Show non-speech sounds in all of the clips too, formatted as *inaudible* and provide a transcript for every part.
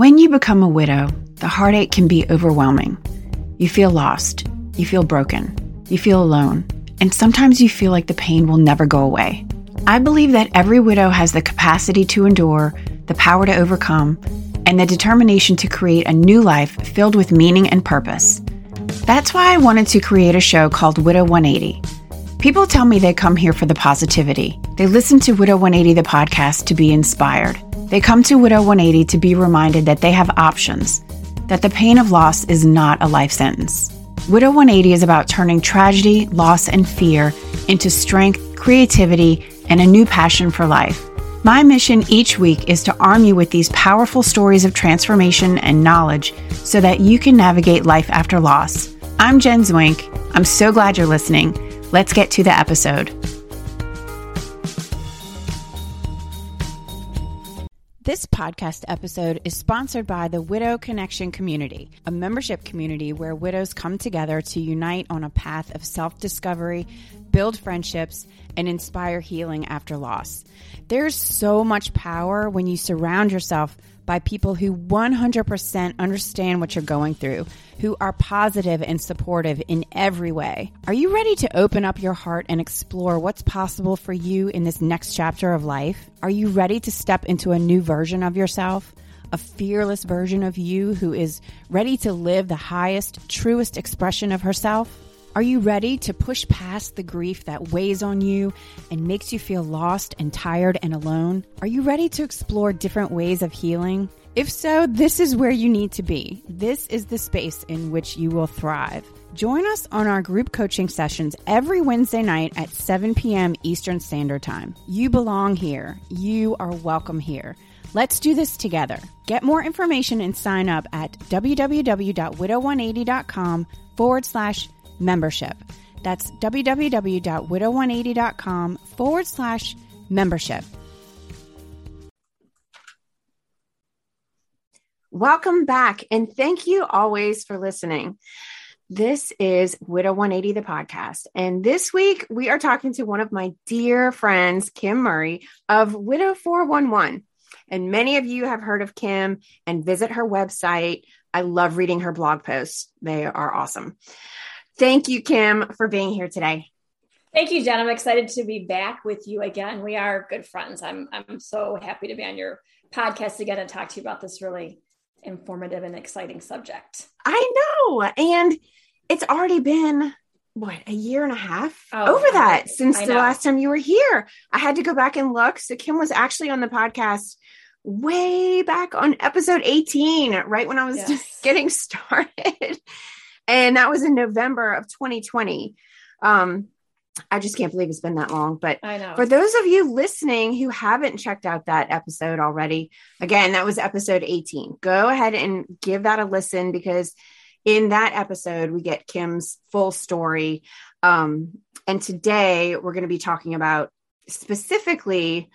When you become a widow, the heartache can be overwhelming. You feel lost, you feel broken, you feel alone, and sometimes you feel like the pain will never go away. I believe that every widow has the capacity to endure, the power to overcome, and the determination to create a new life filled with meaning and purpose. That's why I wanted to create a show called Widow 180. People tell me they come here for the positivity. They listen to Widow 180, the podcast, to be inspired. They come to Widow 180 to be reminded that they have options, that the pain of loss is not a life sentence. Widow 180 is about turning tragedy, loss, and fear into strength, creativity, and a new passion for life. My mission each week is to arm you with these powerful stories of transformation and knowledge so that you can navigate life after loss. I'm Jen Zwink. I'm so glad you're listening. Let's get to the episode. This podcast episode is sponsored by the Widow Connection Community, a membership community where widows come together to unite on a path of self discovery, build friendships, and inspire healing after loss. There's so much power when you surround yourself by people who 100% understand what you're going through, who are positive and supportive in every way. Are you ready to open up your heart and explore what's possible for you in this next chapter of life? Are you ready to step into a new version of yourself? A fearless version of you who is ready to live the highest, truest expression of herself? Are you ready to push past the grief that weighs on you and makes you feel lost and tired and alone? Are you ready to explore different ways of healing? If so, this is where you need to be. This is the space in which you will thrive. Join us on our group coaching sessions every Wednesday night at 7 p.m. Eastern Standard Time. You belong here. You are welcome here. Let's do this together. Get more information and sign up at www.widow180.com forward slash membership. That's www.widow180.com forward slash membership. Welcome back, and thank you always for listening. This is Widow 180, the podcast. And this week we are talking to one of my dear friends, Kim Murray of Widow 411. And many of you have heard of Kim and visit her website. I love reading her blog posts, they are awesome. Thank you, Kim, for being here today. Thank you, Jen. I'm excited to be back with you again. We are good friends. I'm I'm so happy to be on your podcast again and talk to you about this really informative and exciting subject. I know. And it's already been what a year and a half oh, over that since the last time you were here. I had to go back and look. So Kim was actually on the podcast way back on episode 18, right when I was *laughs* yes. just getting started and that was in November of 2020. Um, I just can't believe it's been that long. But I know. for those of you listening who haven't checked out that episode already, again, that was episode 18. Go ahead and give that a listen because in that episode, we get Kim's full story. Um, and today we're going to be talking about specifically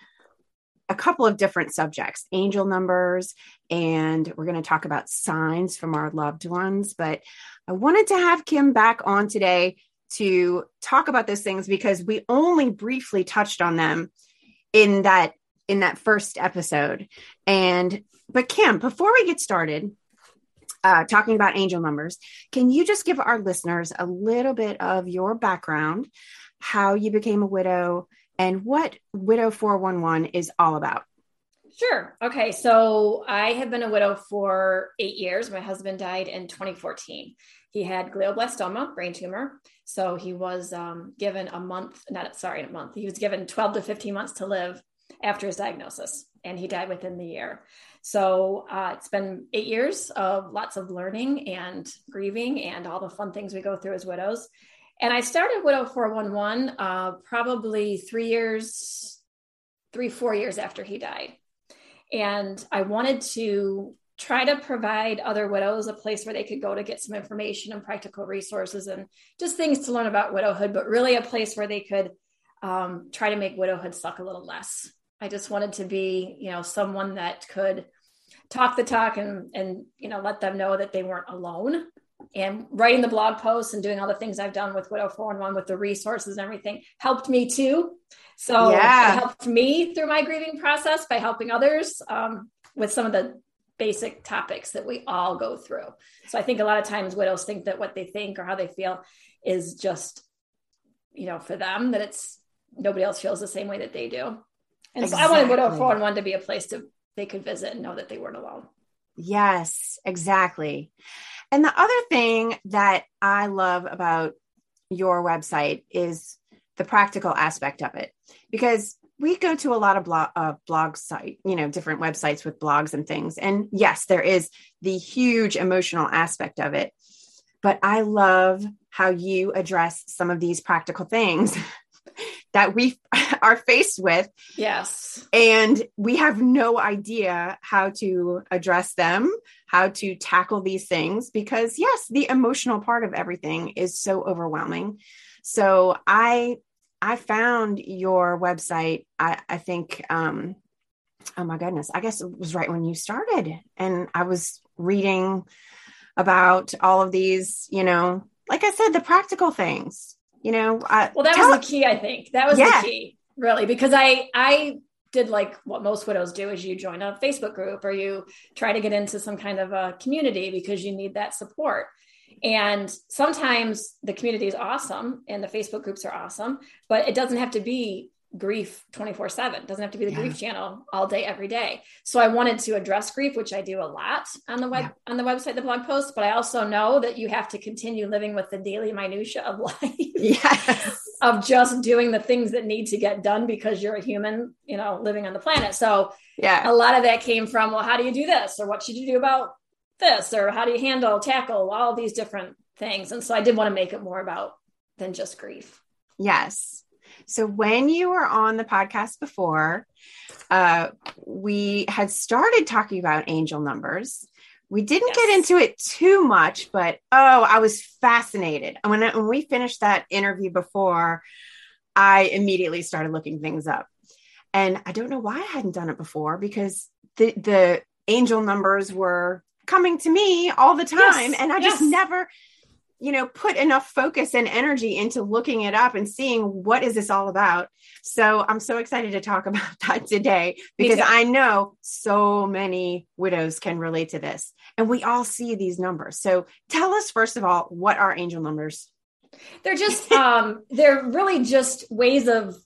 a couple of different subjects angel numbers and we're going to talk about signs from our loved ones but I wanted to have Kim back on today to talk about those things because we only briefly touched on them in that in that first episode. And but Kim, before we get started, uh, talking about angel numbers, can you just give our listeners a little bit of your background, how you became a widow, and what Widow 411 is all about? Sure. Okay. So I have been a widow for eight years. My husband died in 2014. He had glioblastoma, brain tumor. So he was um, given a month, not sorry, a month. He was given 12 to 15 months to live after his diagnosis, and he died within the year. So uh, it's been eight years of lots of learning and grieving and all the fun things we go through as widows. And I started Widow 411 uh, probably three years, three, four years after he died. And I wanted to try to provide other widows a place where they could go to get some information and practical resources and just things to learn about widowhood, but really a place where they could um, try to make widowhood suck a little less. I just wanted to be, you know, someone that could talk the talk and and you know let them know that they weren't alone. And writing the blog posts and doing all the things I've done with Widow 411 with the resources and everything helped me too. So yeah. it helped me through my grieving process by helping others um, with some of the basic topics that we all go through. So I think a lot of times widows think that what they think or how they feel is just, you know, for them, that it's nobody else feels the same way that they do. And exactly. so I wanted Widow 411 to be a place to they could visit and know that they weren't alone. Yes, exactly. And the other thing that I love about your website is the practical aspect of it because we go to a lot of blog uh, blog site you know different websites with blogs and things. And yes there is the huge emotional aspect of it but i love how you address some of these practical things *laughs* that we *laughs* are faced with. Yes. And we have no idea how to address them, how to tackle these things, because yes, the emotional part of everything is so overwhelming. So I I found your website, I, I think um oh my goodness, I guess it was right when you started. And I was reading about all of these, you know, like I said, the practical things you know I, well that was the key i think. That was yeah. the key really because i i did like what most widows do is you join a facebook group or you try to get into some kind of a community because you need that support. And sometimes the community is awesome and the facebook groups are awesome but it doesn't have to be grief 24 7 doesn't have to be the yeah. grief channel all day every day. So i wanted to address grief which i do a lot on the web yeah. on the website the blog post but i also know that you have to continue living with the daily minutia of *laughs* life. Yes. of just doing the things that need to get done because you're a human you know living on the planet. So yeah. a lot of that came from well how do you do this? Or what should you do about this? Or how do you handle tackle all these different things. And so i did want to make it more about than just grief. Yes so when you were on the podcast before, uh, we had started talking about angel numbers. We didn't yes. get into it too much, but oh, I was fascinated. And when, when we finished that interview before, I immediately started looking things up. And I don't know why I hadn't done it before because the the angel numbers were coming to me all the time yes. and I just never you know put enough focus and energy into looking it up and seeing what is this all about. So i'm so excited to talk *laughs* about that today because i know so many widows can relate to this and we all see these numbers. So tell us first of all what are angel numbers? They're just *laughs* um they're really just ways of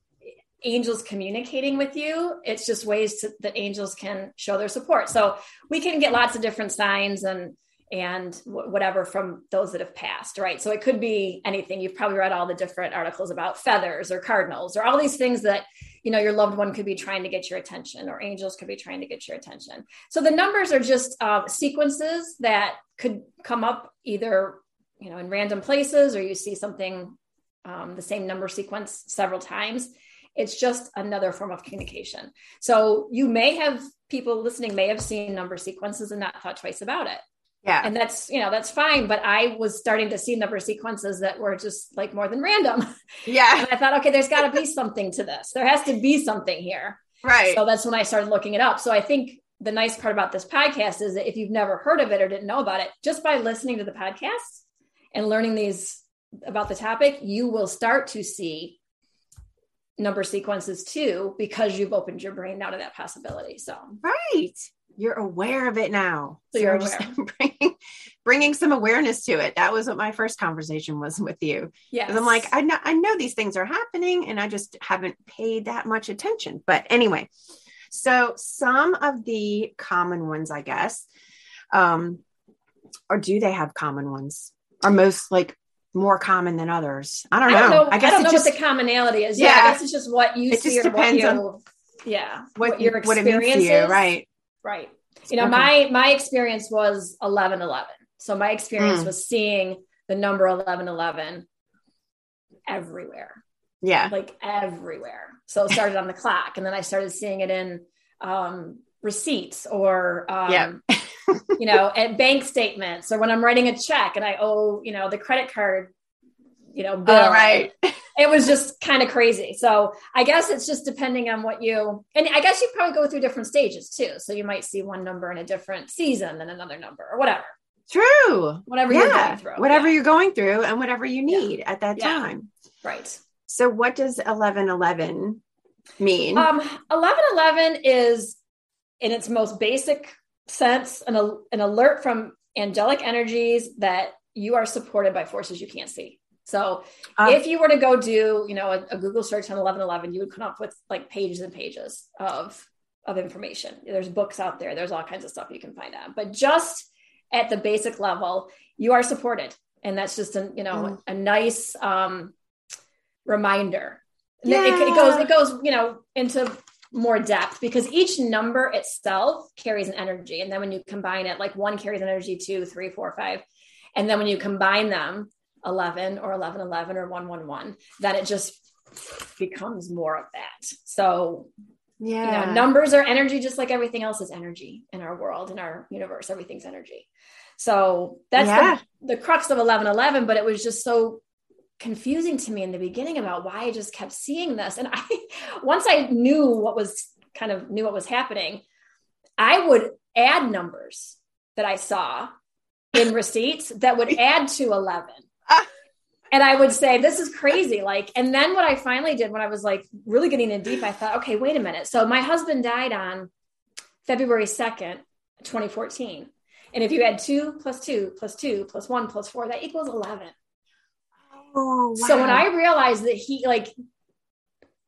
angels communicating with you. It's just ways to, that angels can show their support. So we can get lots of different signs and and whatever from those that have passed, right? So it could be anything. You've probably read all the different articles about feathers or cardinals or all these things that, you know, your loved one could be trying to get your attention or angels could be trying to get your attention. So the numbers are just uh, sequences that could come up either, you know, in random places or you see something, um, the same number sequence several times. It's just another form of communication. So you may have people listening may have seen number sequences and not thought twice about it yeah. And that's, you know, that's fine. But I was starting to see number sequences that were just like more than random. *laughs* Yeah. and I thought, okay, there's got to be something to this. There has to be something here. Right. So that's when I started looking it up. So I think the nice part about this podcast is that if you've never heard of it or didn't know about it, just by listening to the podcast and learning these about the topic, you will start to see number sequences too because you've opened your brain now to that possibility. So, right you're aware of it now. So, so you're just *laughs* bringing, bringing some awareness to it. That was what my first conversation was with you. Yeah. I'm like, I know, I know these things are happening and I just haven't paid that much attention. But anyway, so some of the common ones, I guess, um, or do they have common ones? Are most like more common than others? I don't know. I, don't know, I guess I don't know just, what the commonality is. Yeah, yeah, I guess it's just what you it see. Just depends you, on yeah what, what your experience what it means to you, right? Right. You know, okay. my my experience was 1111. So my experience mm. was seeing the number 1111 everywhere. Yeah. Like everywhere. So it started on the clock and then I started seeing it in um, receipts or um, yeah. *laughs* you know, at bank statements or when I'm writing a check and I owe, you know, the credit card, you know, bill. Oh, right it was just kind of crazy. So I guess it's just depending on what you, and I guess you probably go through different stages too. So you might see one number in a different season than another number or whatever. True. Whatever yeah. you're going through. Whatever yeah. you're going through and whatever you need yeah. at that time. Right. So what does 1111 mean? Um, 1111 is in its most basic sense an, an alert from angelic energies that you are supported by forces you can't see. So uh, if you were to go do, you know, a, a Google search on 1111, you would come up with like pages and pages of of information. There's books out there. There's all kinds of stuff you can find out. But just at the basic level, you are supported, and that's just a you know mm. a nice um, reminder. Yeah. It, it goes it goes you know into more depth because each number itself carries an energy, and then when you combine it, like one carries an energy, two, three, four, five, and then when you combine them, 11 or 1111 or 111 then it just becomes more of that. So yeah you know, numbers are energy just like everything else is energy in our world in our universe. Everything's energy. So that's yeah. the, the crux of 1111 but it was just so confusing to me in the beginning about why i just kept seeing this. And *laughs* i once i knew what was kind of knew what was happening i would add numbers that i saw in receipts that would *laughs* add to 11 *laughs* and I would say, this is crazy. Like, and then what I finally did when I was like really getting in deep, I thought, okay, wait a minute. So my husband died on February 2nd, 2014. And if you add two plus two plus two plus one plus four, that equals 11. Oh, wow. So when I realized that he, like,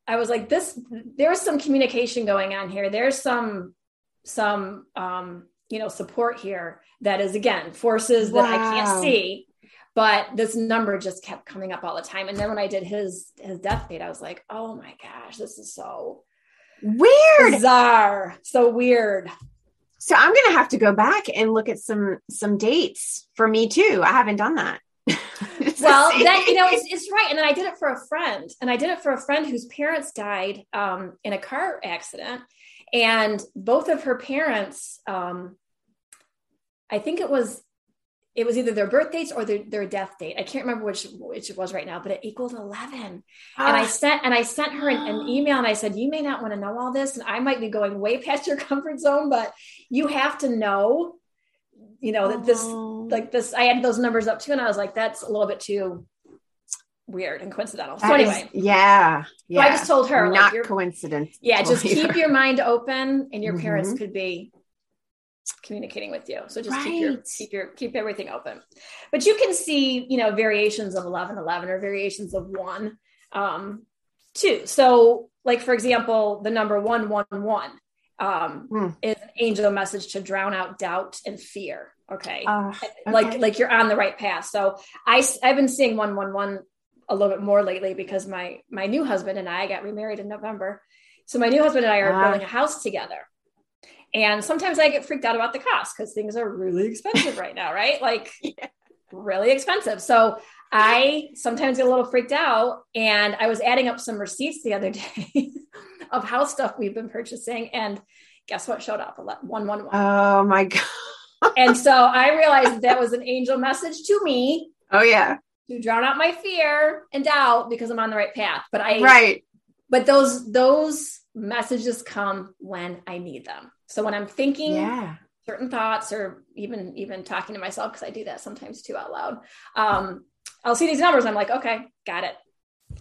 I was like, this, there's some communication going on here. There's some, some, um, you know, support here that is again forces wow. that I can't see but this number just kept coming up all the time. And then when i did his his death date i was like oh my gosh this is so weird. bizarre so weird. So i'm gonna have to go back and look at some some dates for me too. I haven't done that. *laughs* Well that you know it's, it's right. And then i did it for a friend and i did it for a friend whose parents died um, in a car accident. And both of her parents um, i think it was it was either their birth dates or their, their death date. I can't remember which which it was right now, but it equaled 11. Ah. And I ah. sent and I sent her an, an, email and I said, you may not want to know all this. And I might be going way past your *laughs* comfort zone, but you have to know, you know, that this, oh. like this, I had those numbers up too. And I was like, that's a little bit too weird and coincidental. That so anyway, is, yeah, yeah. So I just told her, not like, coincidence. Yeah, just keep your mind open, and your mm-hmm. parents could be communicating with you. So just right. keep your keep your keep everything open. But you can see, you know, variations of 11 11 or variations of 1 um too. So like for example, the number 111 um mm. is an angel message to drown out doubt and fear. Okay. Uh, okay. Like like you're on the right path. So I I've been seeing 111 a little bit more lately because my my new husband and I got remarried in November. So my new husband and I are uh, building a house together. And sometimes I get freaked out about the cost because things are really expensive right now, right? Like *laughs* yeah. really expensive. So I sometimes get a little freaked out. And I was adding up some receipts the other *laughs* day of house stuff we've been purchasing. And guess what showed up? 111. Oh my *laughs* God. and so I realized that was an angel message to me. Oh, yeah. To drown out my fear and doubt because I'm on the right path. But I, right. But those, those messages come when I need them. So when I'm thinking yeah. certain thoughts or even even talking to myself, because I do that sometimes too out loud, um, I'll see these numbers. I'm like, okay, got it.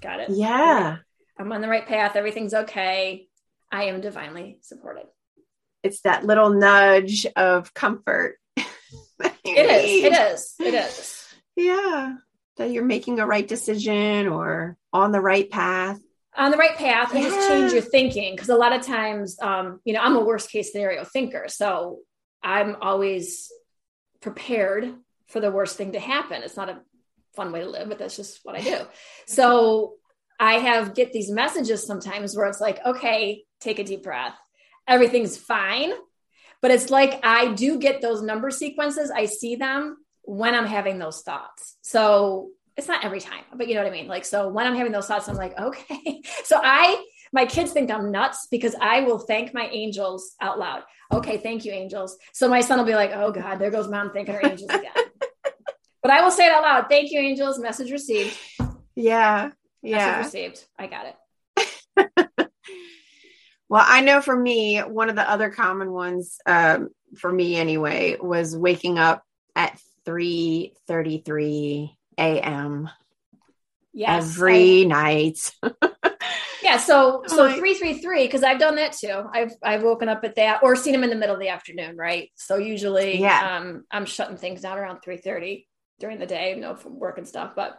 Got it. Yeah. I'm on the right path. Everything's okay. I am divinely supported. It's that little nudge of comfort. it is. It *laughs* is. It is. Yeah. That you're making a right decision or on the right path on the right path and yeah. just change your thinking because a lot of times um, you know i'm a worst case scenario thinker so i'm always prepared for the worst thing to happen. It's not a fun way to live but that's just what i do. *laughs* So i have get these messages sometimes where it's like okay take a deep breath. Everything's fine. But it's like i do get those number sequences i see them when i'm having those thoughts. So it's not every time, but you know what I mean? Like, so when I'm having those thoughts, I'm like, *laughs* okay. So I, my kids think I'm nuts because I will thank my angels out loud. Okay, thank you, angels. So my son will be like, oh God, there goes mom thanking her angels again. *laughs* but I will say it out loud. Thank you, angels. Message received. Yeah. Yeah. Message received. I got it. *laughs* well, I know for me, one of the other common ones, um, for me anyway, was waking up at 3 33 a.m. Yes, every I, night. *laughs* Yeah. So so oh, three three three because I've done that too. I've I've woken up at that or seen them in the middle of the afternoon, right? So usually, yeah, um, I'm shutting things down around three thirty during the day, you know, from work and stuff. But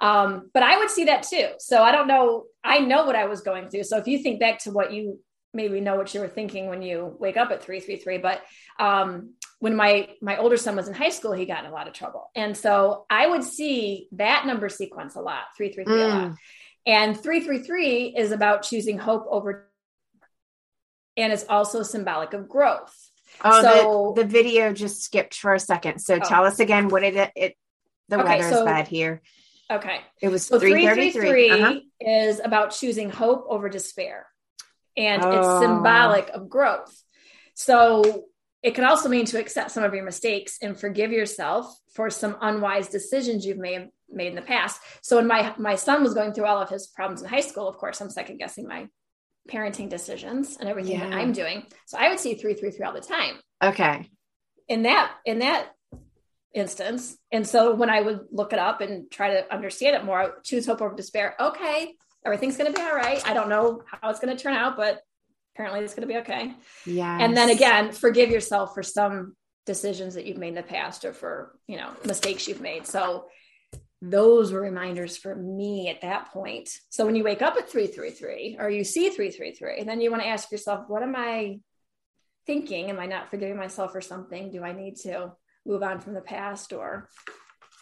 um, but I would see that too. So I don't know. I know what I was going through. So if you think back to what you maybe know what you were thinking when you wake up at 333 but um, when my my older son was in high school he got in a lot of trouble and so i would see that number sequence a lot 333 mm. a lot and 333 is about choosing hope over and it's also symbolic of growth oh so, the, the video just skipped for a second so oh. tell us again what it it the okay, weather so, is bad here okay it was so 333 uh-huh. is about choosing hope over despair and oh. it's symbolic of growth. So it can also mean to accept some of your mistakes and forgive yourself for some unwise decisions you've made made in the past. So when my my son was going through all of his problems in high school, of course, I'm second guessing my parenting decisions and everything yeah. that I'm doing. So I would see three three three all the time. Okay. In that in that instance, and so when I would look it up and try to understand it more, choose hope over despair. Okay, everything's going to be all right. I don't know how it's going to turn out, but apparently it's going to be okay. Yeah. And then again, forgive yourself for some decisions that you've made in the past or for, you know, mistakes you've made. So those were reminders for me at that point. So when you wake up at 333 or you see 333, then you want to ask yourself, what am I thinking? Am I not forgiving myself for something? Do I need to move on from the past or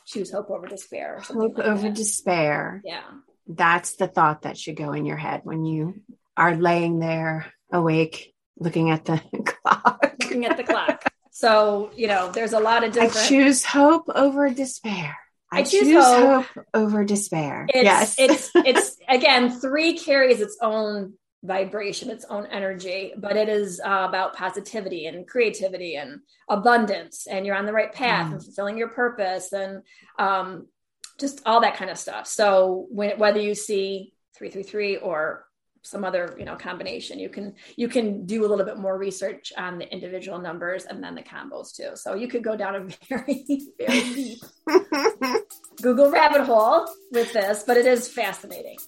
choose hope over despair? hope like over that? despair. Yeah that's the thought that should go in your head when you are laying there awake looking at the *laughs* clock looking at the clock so you know there's a lot of different i choose hope over despair I, I choose, choose hope. hope. over despair. It's, yes. it's *laughs* it's again three carries its own vibration, its own energy, but it is uh, about positivity and creativity and abundance, and you're on the right path mm. and fulfilling your purpose and um, just all that kind of stuff. So when, whether you see 333 or some other you know combination. You can you can do a little bit more research on the individual numbers and then the combos too. So you could go down a *laughs* very very deep *laughs* google rabbit hole with this but it is fascinating.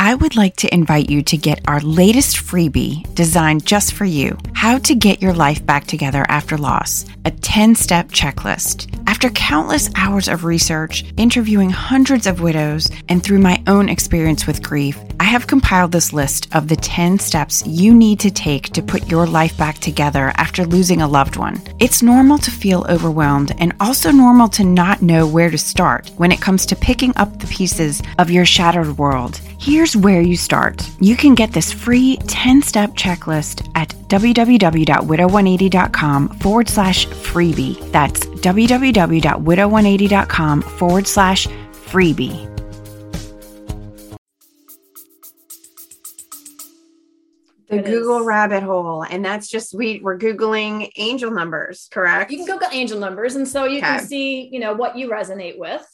I would like to invite you to get our latest freebie designed just for you. How to Get Your Life Back Together After Loss, a 10 step checklist. After countless hours of research, interviewing hundreds of widows, and through my own experience with grief, I have compiled this list of the 10 steps you need to take to put your life back together after losing a loved one. It's normal to feel overwhelmed and also normal to not know where to start when it comes to picking up the pieces of your shattered world. Here's where you start. You can get this free 10 step checklist at www.widow180.com forward slash freebie. That's www.widow180.com forward slash freebie. The Google rabbit hole. And that's just we we're Googling angel numbers, correct? You can Google angel numbers. And so you okay. can see, you know, what you resonate with.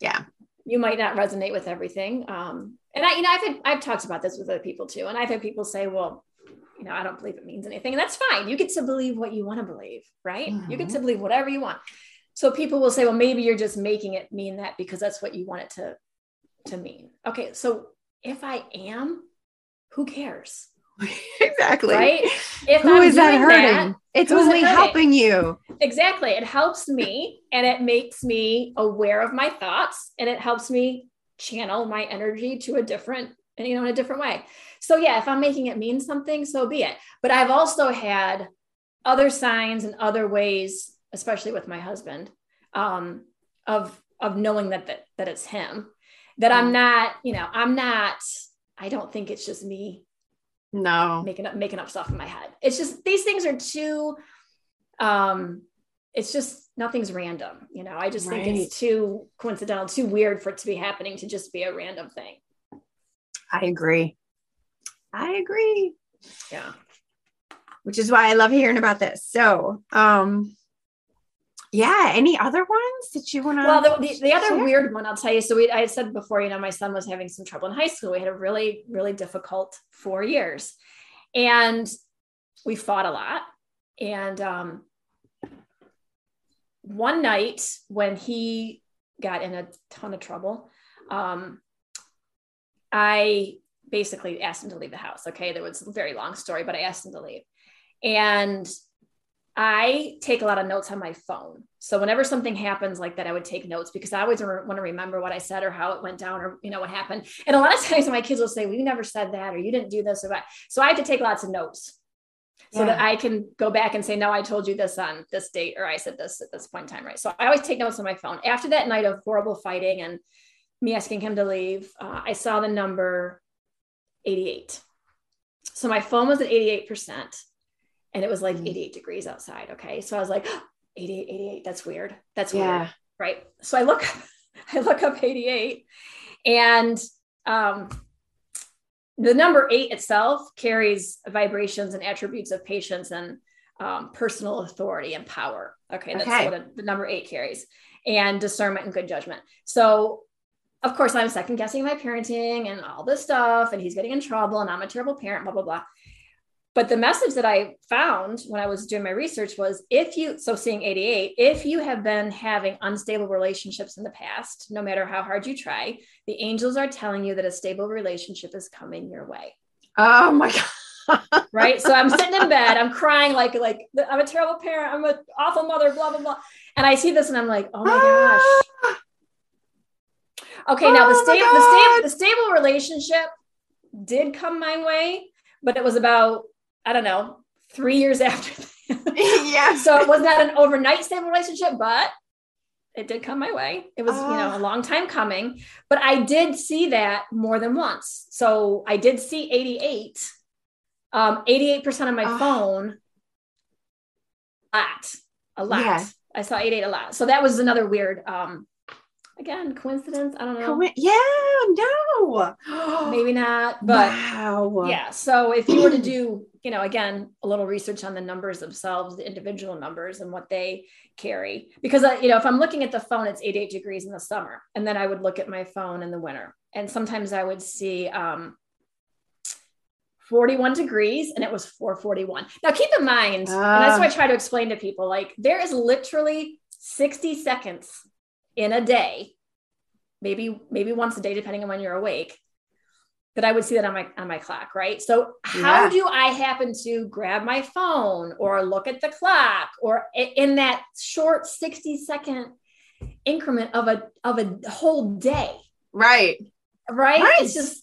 Yeah. You might not resonate with everything. Um, and I, you know, I've had, I've talked about this with other people too. And I've had people say, well, you know, I don't believe it means anything. And that's fine. You get to believe what you want to believe, right? Mm-hmm. You get to mm-hmm. believe whatever you want. So people will say, well, maybe you're just making it mean that because that's what you want it to, to mean. Okay. So if I am, who cares? *laughs* exactly. Right? If Who I'm is that hurting? That, it's only it helping you. Exactly. It helps me and it makes me aware of my thoughts and it helps me channel my energy to a different, you know, in a different way. So yeah, if I'm making it mean something, so be it. But I've also had other signs and other ways, especially with my husband, um, of of knowing that that that it's him. That I'm mm. not, you know, I'm not. I don't think it's just me. No, making up making up stuff in my head. It's just these things are too. Um, it's just nothing's random. You know, I just right. think it's too coincidental, too weird for it to be happening to just be a random thing. I agree. I agree. Yeah. Which is why I love hearing about this. So, um, yeah, any other ones that you want to? Well, the, the, the, other weird one I'll tell you. So we, I said before, you know, my son was having some trouble in high school. We had a really, really difficult four years, and we fought a lot. And um, one night when he got in a ton of trouble. Um, I basically asked him to leave the house. Okay, there was a very long story, but I asked him to leave. And I take a lot of notes on my phone. So whenever something happens like that, I would take notes because I always want to remember what I said or how it went down or you know what happened. And a lot of *laughs* times my kids will say, "Well, you never said that," or "You didn't do this," or that. So I have to take lots of notes so yeah. that I can go back and say, "No, I told you this on this date," or "I said this at this point in time." Right. So I always take notes on my phone. After that night of horrible fighting and me asking him to leave, uh, I saw the number 88. So my phone was at 88 percent and it was like mm. 88 degrees outside. Okay. So I was like, *gasps* 88, 88. That's weird. That's weird. Yeah. Right. So I look, *laughs* I look up 88 and um, the number eight itself carries vibrations and attributes of patience and um, personal authority and power. Okay. That's okay. what a, the number eight carries and discernment and good judgment. So of course, I'm second guessing my parenting and all this stuff, and he's getting in trouble, and I'm a terrible parent, blah, blah, blah. But the message that I found when I was doing my research was if you, so seeing 88, if you have been having unstable relationships in the past, no matter how hard you try, the angels are telling you that a stable relationship is coming your way. Oh my God. *laughs* right. So I'm sitting in bed, I'm crying like, like I'm a terrible parent, I'm an awful mother, blah, blah, blah. And I see this and I'm like, oh my gosh. Ah. Okay, now the, oh stable the, sta- the stable relationship did come my way, but it was about I don't know, three years after. *laughs* yeah. So it was not an overnight stable relationship, but it did come my way. It was, uh, you know, a ah. long time coming, but I did see that more than once. So I did see 88, um, 88% of my uh, phone, a lot, a lot. Yeah. I saw 88 a lot. So that was another weird, um, again, coincidence. I don't know. Co- yeah, no, *gasps* maybe not. But wow. yeah. So if you were to do, you know, again, a little research on the numbers themselves, the individual numbers and what they carry, because uh, you know, if I'm looking at the phone, it's 88 degrees in the summer, and then I would look at my phone in the winter, and sometimes I would see. um 41 degrees and it was 441. Now keep in mind, uh, and that's what I ah. try to explain to people like there is literally 60 seconds in a day, maybe maybe once a day, depending on when you're awake, that I would see that on my on my clock, right? So how yeah. do I happen to grab my phone or look at the clock or in that short 60 second increment of a of a whole day? Right. Right? right. It's just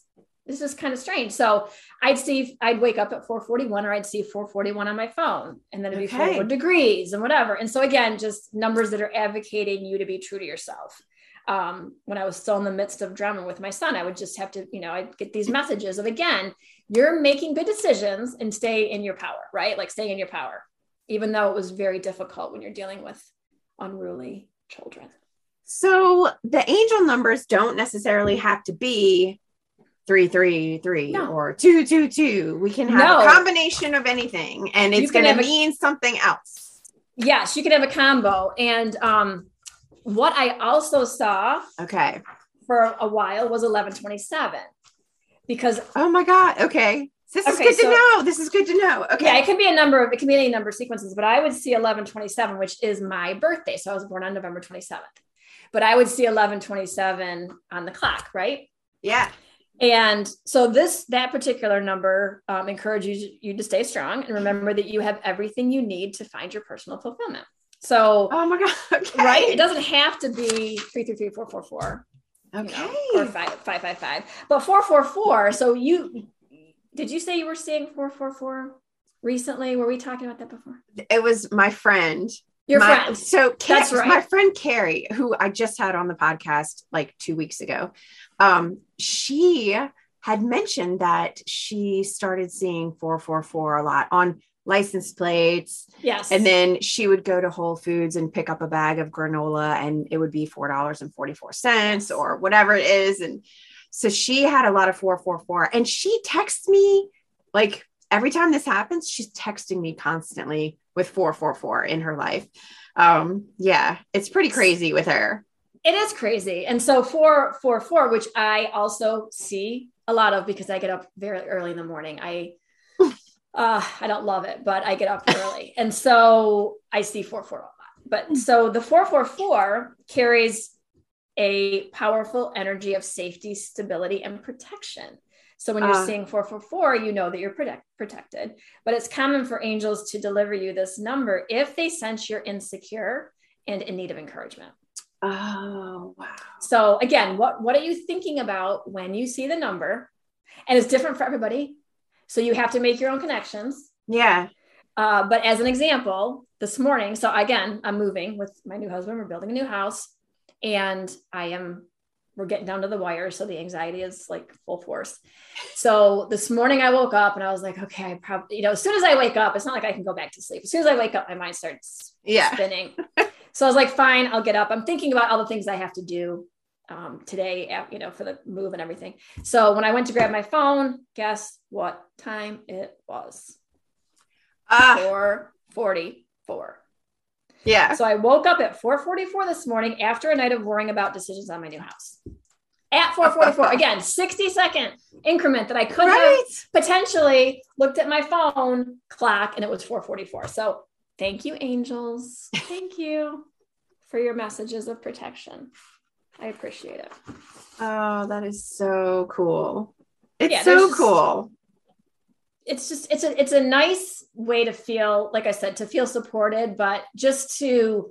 it's just kind of strange. So I'd see, I'd wake up at 441 or I'd see 441 on my phone and then it'd be okay. 4 degrees and whatever. And so again, just numbers that are advocating you to be true to yourself. Um, when I was still in the midst of drama with my son, I would just have to, you know, I'd get these messages of again, you're making good decisions and stay in your power, right? Like stay in your power, even though it was very difficult when you're dealing with unruly children. So the angel numbers don't necessarily have to be three three three no. or two two two. We can have no. a combination of anything, and it's going to mean something else. Yes, you can have a combo. And um, what I also saw, okay, for a while was eleven twenty seven, because oh my god, okay. This is good so, to know. This is good to know. Okay. Yeah, it can be a number of it can be any number of sequences, but I would see 1127, which is my birthday. So I was born on November 27th. But I would see 1127 on the clock, right? Yeah. And so this that particular number um, encourages you to stay strong and remember that you have everything you need to find your personal fulfillment. So oh my god, *laughs* okay. right? It doesn't have to be three three three four four four. Okay. You know, or five five five five. But four four four. So you did you say you were seeing four four four recently? Were we talking about that before? It was my friend. Your my, friend. So That's right. my friend Carrie, who I just had on the podcast like two weeks ago, um, she had mentioned that she started seeing 444 a lot on license plates. Yes. And then she would go to Whole Foods and pick up a bag of granola and it would be $4.44 yes. or whatever it is. And so she had a lot of 444 and she texts me like every time this happens, she's texting me constantly with 444 in her life. Um, yeah, it's pretty crazy with her. It is crazy. And so four, four, four, which I also see a lot of because I get up very early in the morning. I uh I don't love it, but I get up early. *laughs* and so I see four four a lot. But so the 444 carries a powerful energy of safety, stability, and protection. So when you're uh, seeing 444, you know that you're protect, protected. But it's common for angels to deliver you this number if they sense you're insecure and in need of encouragement. Oh, wow. So again, what, what are you thinking about when you see the number? And it's different for everybody. So you have to make your own connections. Yeah. Uh, but as an example, this morning, so again, I'm moving with my new husband. We're building a new house and I am we're getting down to the wire so the anxiety is like full force so this morning i woke up and i was like okay i probably you know as soon as i wake up it's not like i can go back to sleep as soon as i wake up my mind starts yeah. spinning so i was like fine i'll get up i'm thinking about all the things i have to do um, today you know for the move and everything so when i went to grab my phone guess what time it was ah. 444 yeah. So I woke up at 4:44 this morning after a night of worrying about decisions on my new house. At 4:44, *laughs* again, 60 second increment that I could right. have potentially looked at my phone clock and it was 4:44. So thank you, angels. *laughs* Thank you for your messages of protection. I appreciate it. Oh, that is so cool. It's yeah, so cool it's just it's a it's a nice way to feel like i said to feel supported but just to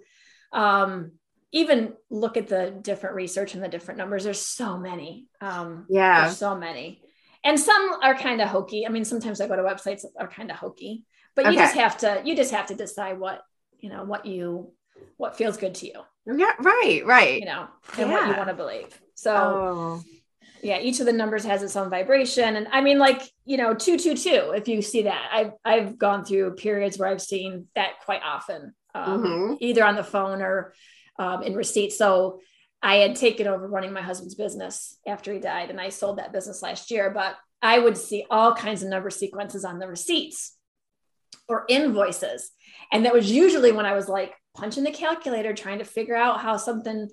um even look at the different research and the different numbers there's so many um yeah there's so many and some are kind of hokey i mean sometimes i go to websites that are kind of hokey but you okay. just have to you just have to decide what you know what you what feels good to you yeah right right. You know and yeah. what you want to believe. So oh. yeah each of the numbers has its own vibration. And i mean like you know 222 if you see that. I've i've gone through periods where i've seen that quite often um, mm-hmm. either on the phone or um, in receipts. So i had taken over running my husband's business after he died and i sold that business last year. But i would see all kinds of number sequences on the receipts or invoices. And that was usually when i was like punching the calculator trying to figure out how something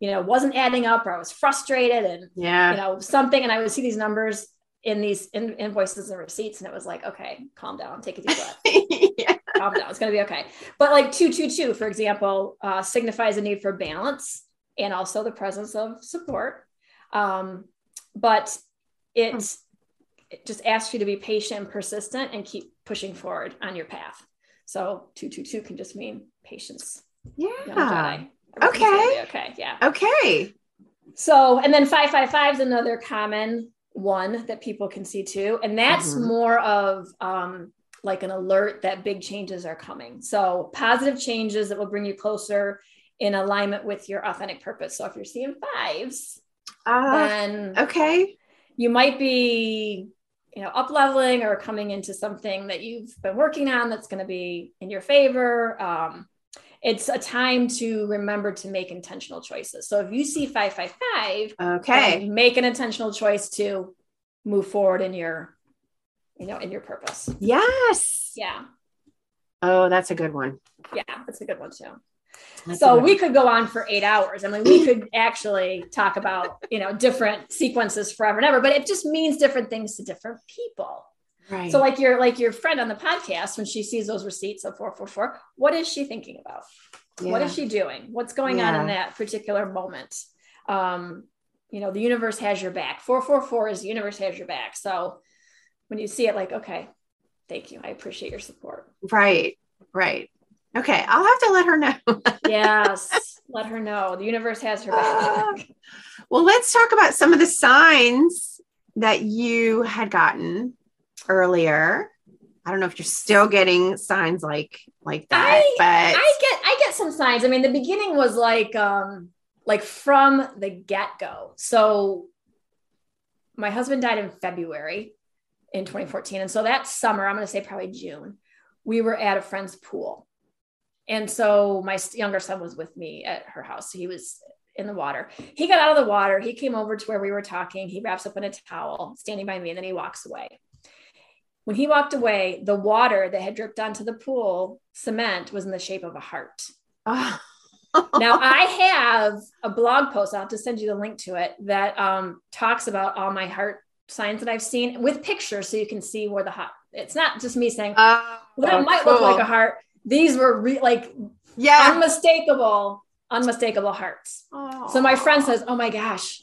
you know, wasn't adding up or I was frustrated and, yeah. you know, something. And I would see these numbers in these in, invoices and receipts. And it was like, okay, calm down, take a deep breath. *laughs* yeah. Calm down. It's going to be okay. But like 222, for example, uh, signifies a need for balance and also the presence of support. Um, but it, hmm. it just asks you to be patient and persistent and keep pushing forward on your path. So 222 can just mean patience. Yeah. Okay. Okay. Yeah. Okay. So, and then 555 is another common one that people can see too. And that's mm-hmm. more of um, like an alert that big changes are coming. So, positive changes that will bring you closer in alignment with your authentic purpose. So, if you're seeing fives, uh, then okay, you might be you know up leveling or coming into something that you've been working on that's going to be in your favor um, it's a time to remember to make intentional choices. So if you see 555, okay, make an intentional choice to move forward in your you know, in your purpose. Yes. Yeah. Oh, that's a good one. Yeah, that's a good one too. That's so we could go on for eight hours. I mean, we could actually talk about, you know, different sequences forever and ever, but it just means different things to different people. Right. So like your like your friend on the podcast, when she sees those receipts of 444, what is she thinking about? Yeah. What is she doing? What's going yeah. on in that particular moment? Um, you know, the universe has your back. 444 is the universe has your back. So when you see it, like, okay, thank you. I appreciate your support. Right. Right. Okay. I'll have to let her know. yes. Let her know. The universe has her back. Uh, well, let's talk about some of the signs that you had gotten earlier. I don't know if you're still getting signs like like that, I, but I get I get some signs. I mean, the beginning was like um like from the get-go. So my husband died in February in 2014. And so that summer, I'm going to say probably June, we were at a friend's pool. And so my younger son was with me at her house. He was in the water. He got out of the water. He came over to where we were talking. He wraps up in a towel, standing by me, and then he walks away. When he walked away, the water that had dripped onto the pool cement was in the shape of a heart. Oh. *laughs* now I have a blog post. I'll have to send you the link to it that um, talks about all my heart signs that I've seen with pictures, so you can see where the heart. It's not just me saying uh, well, that oh, might cool. look like a heart. These were re- like yeah unmistakable unmistakable hearts. Oh. So my friend says, Oh my gosh,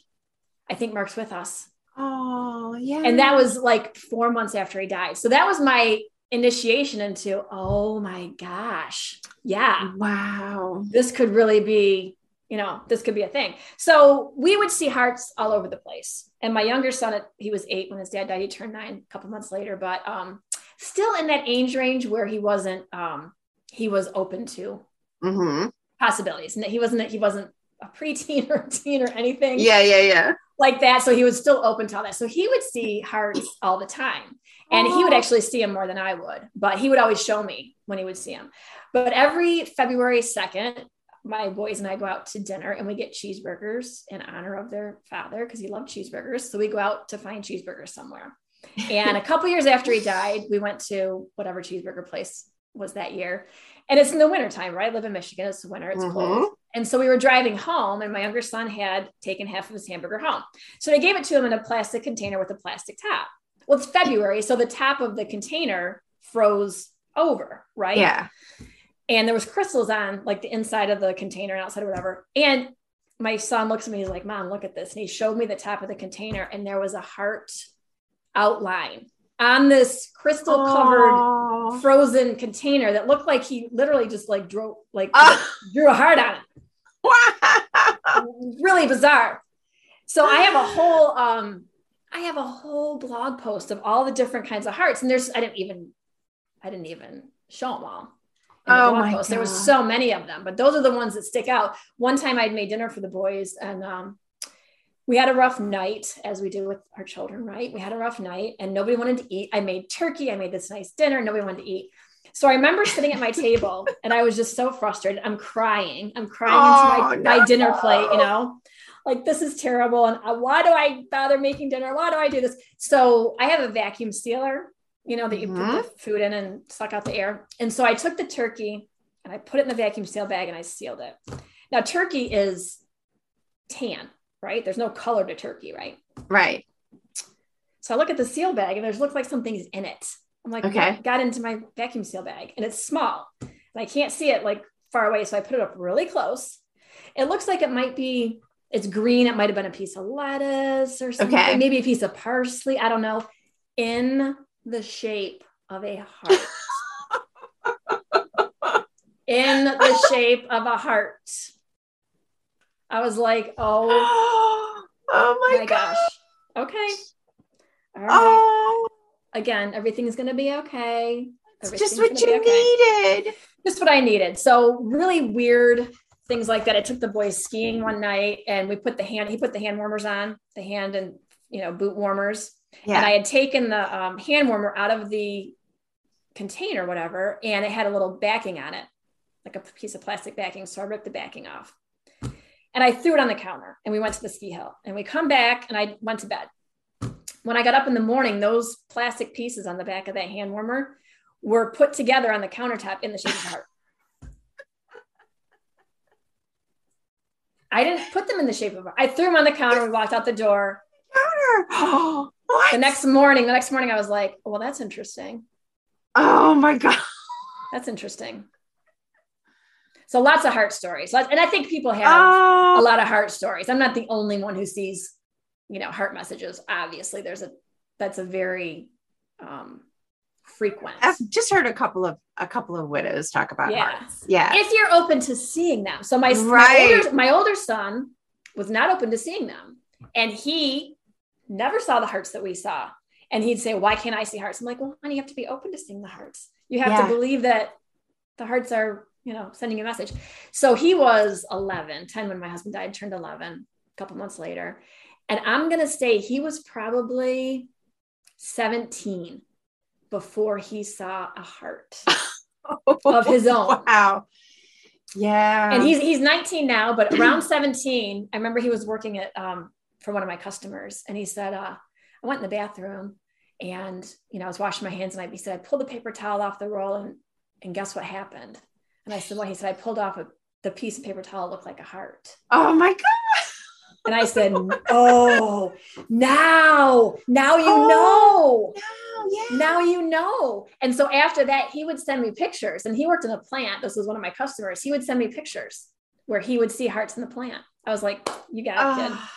I think Mark's with us. Oh, yeah. And that was like four months after he died. So that was my initiation into, oh my gosh, yeah. Wow. This could really be, you know, this could be a thing. So we would see hearts all over the place. And my younger son, he was eight when his dad died. He turned nine a couple months later, but um, still in that age range where he wasn't, um, he was open to mm-hmm. possibilities. And he wasn't, he wasn't a preteen *laughs* or a teen or anything. Yeah, yeah, yeah like that. So he was still open to all that. So he would see hearts all the time. And he would oh. actually see him more than I would, but he would always show me when he would see him. But every February 2nd, my boys and I go out to dinner and we get cheeseburgers in honor of their father because he loved cheeseburgers. So we go out to find cheeseburgers somewhere. And a couple years after he died, we went to whatever cheeseburger place was that year. And it's in the wintertime, right? I live in Michigan. It's winter, it's mm-hmm. cold. And so we were driving home, and my younger son had taken half of his hamburger home. So I gave it to him in a plastic container with a plastic top. Well, it's February, so the top of the container froze over, right? Yeah. And there was crystals on like the inside of the container and outside or whatever. And my son looks at me, he's like, Mom, look at this. And he showed me the top of the container, and there was a heart outline on this crystal covered frozen container that looked like he literally just like drew like uh. drew a heart on it really bizarre. So I have a *gasps* whole um I have a whole blog post of all the different kinds of hearts, and there's I didn't even I didn't even show them all. oh my post. God. There was so many of them, but those are the ones that stick out. One time I'd made dinner for the boys, and um, we had a rough night, as we do with our children. Right? We had a rough night, and nobody wanted to eat. I made turkey. I made this nice dinner. Nobody wanted to eat. So I remember sitting at my *laughs* table and I was just so frustrated. I'm crying. I'm crying oh, into my, no. my, dinner plate, you know, like this is terrible. And uh, why do I bother making dinner? Why do I do this? So I have a vacuum sealer, you know, that you mm-hmm. put the food in and suck out the air. And so I took the turkey and I put it in the vacuum seal bag and I sealed it. Now, turkey is tan, right? There's no color to turkey, right? Right. So I look at the seal bag and there's looks like something's in it. I'm like, okay, got into my vacuum seal bag and it's small and I can't see it like far away. So I put it up really close. It looks like it might be, it's green. It might have been a piece of lettuce or something, okay. maybe a piece of parsley. I don't know. In the shape of a heart. *laughs* in the shape of a heart. I was like, oh, *gasps* oh my, my gosh. Okay. All right. Oh again, everything's going to be okay. It's just what you okay. needed. Just what I needed. So really weird things like that. I took the boys skiing one night and we put the hand, he put the hand warmers on, the hand and, you know, boot warmers. Yeah. And I had taken the um, hand warmer out of the container, whatever, and it had a little backing on it, like a piece of plastic backing. So I ripped the backing off and I threw it on the counter and we went to the ski hill and we come back and I went to bed when I got up in the morning, those plastic pieces on the back of that hand warmer were put together on the countertop in the shape of a heart. I didn't put them in the shape of a heart. I threw them on the counter. We walked out the door. *gasps* Counter. the next morning, the next morning, I was like, well, that's interesting. Oh my God. That's interesting. So lots of heart stories. And I think people have oh. a lot of heart stories. I'm not the only one who sees you know heart messages obviously there's a that's a very um frequent i've just heard a couple of a couple of widows talk about yeah. hearts yeah if you're open to seeing them so my, right. my, older, my older son was not open to seeing them and he never saw the hearts that we saw and he'd say why can't i see hearts i'm like well honey you have to be open to seeing the hearts you have yeah. to believe that the hearts are you know sending a message so he was 11 10 when my husband died turned 11 a couple months later and I'm going to say he was probably 17 before he saw a heart *laughs* of his own. Wow. Yeah. And he's he's 19 now, but *clears throat* around 17, I remember he was working at um, for one of my customers and he said, uh, I went in the bathroom and you know, I was washing my hands and I he said, I pulled the paper towel off the roll and and guess what happened? And I said, Well, he said, I pulled off a the piece of paper towel looked like a heart. Oh my God. And I said, Oh, now, now you oh, know. Now, yeah. now you know. And so after that, he would send me pictures. And he worked in a plant. This was one of my customers. He would send me pictures where he would see hearts in the plant. I was like, you got it, kid. Ah,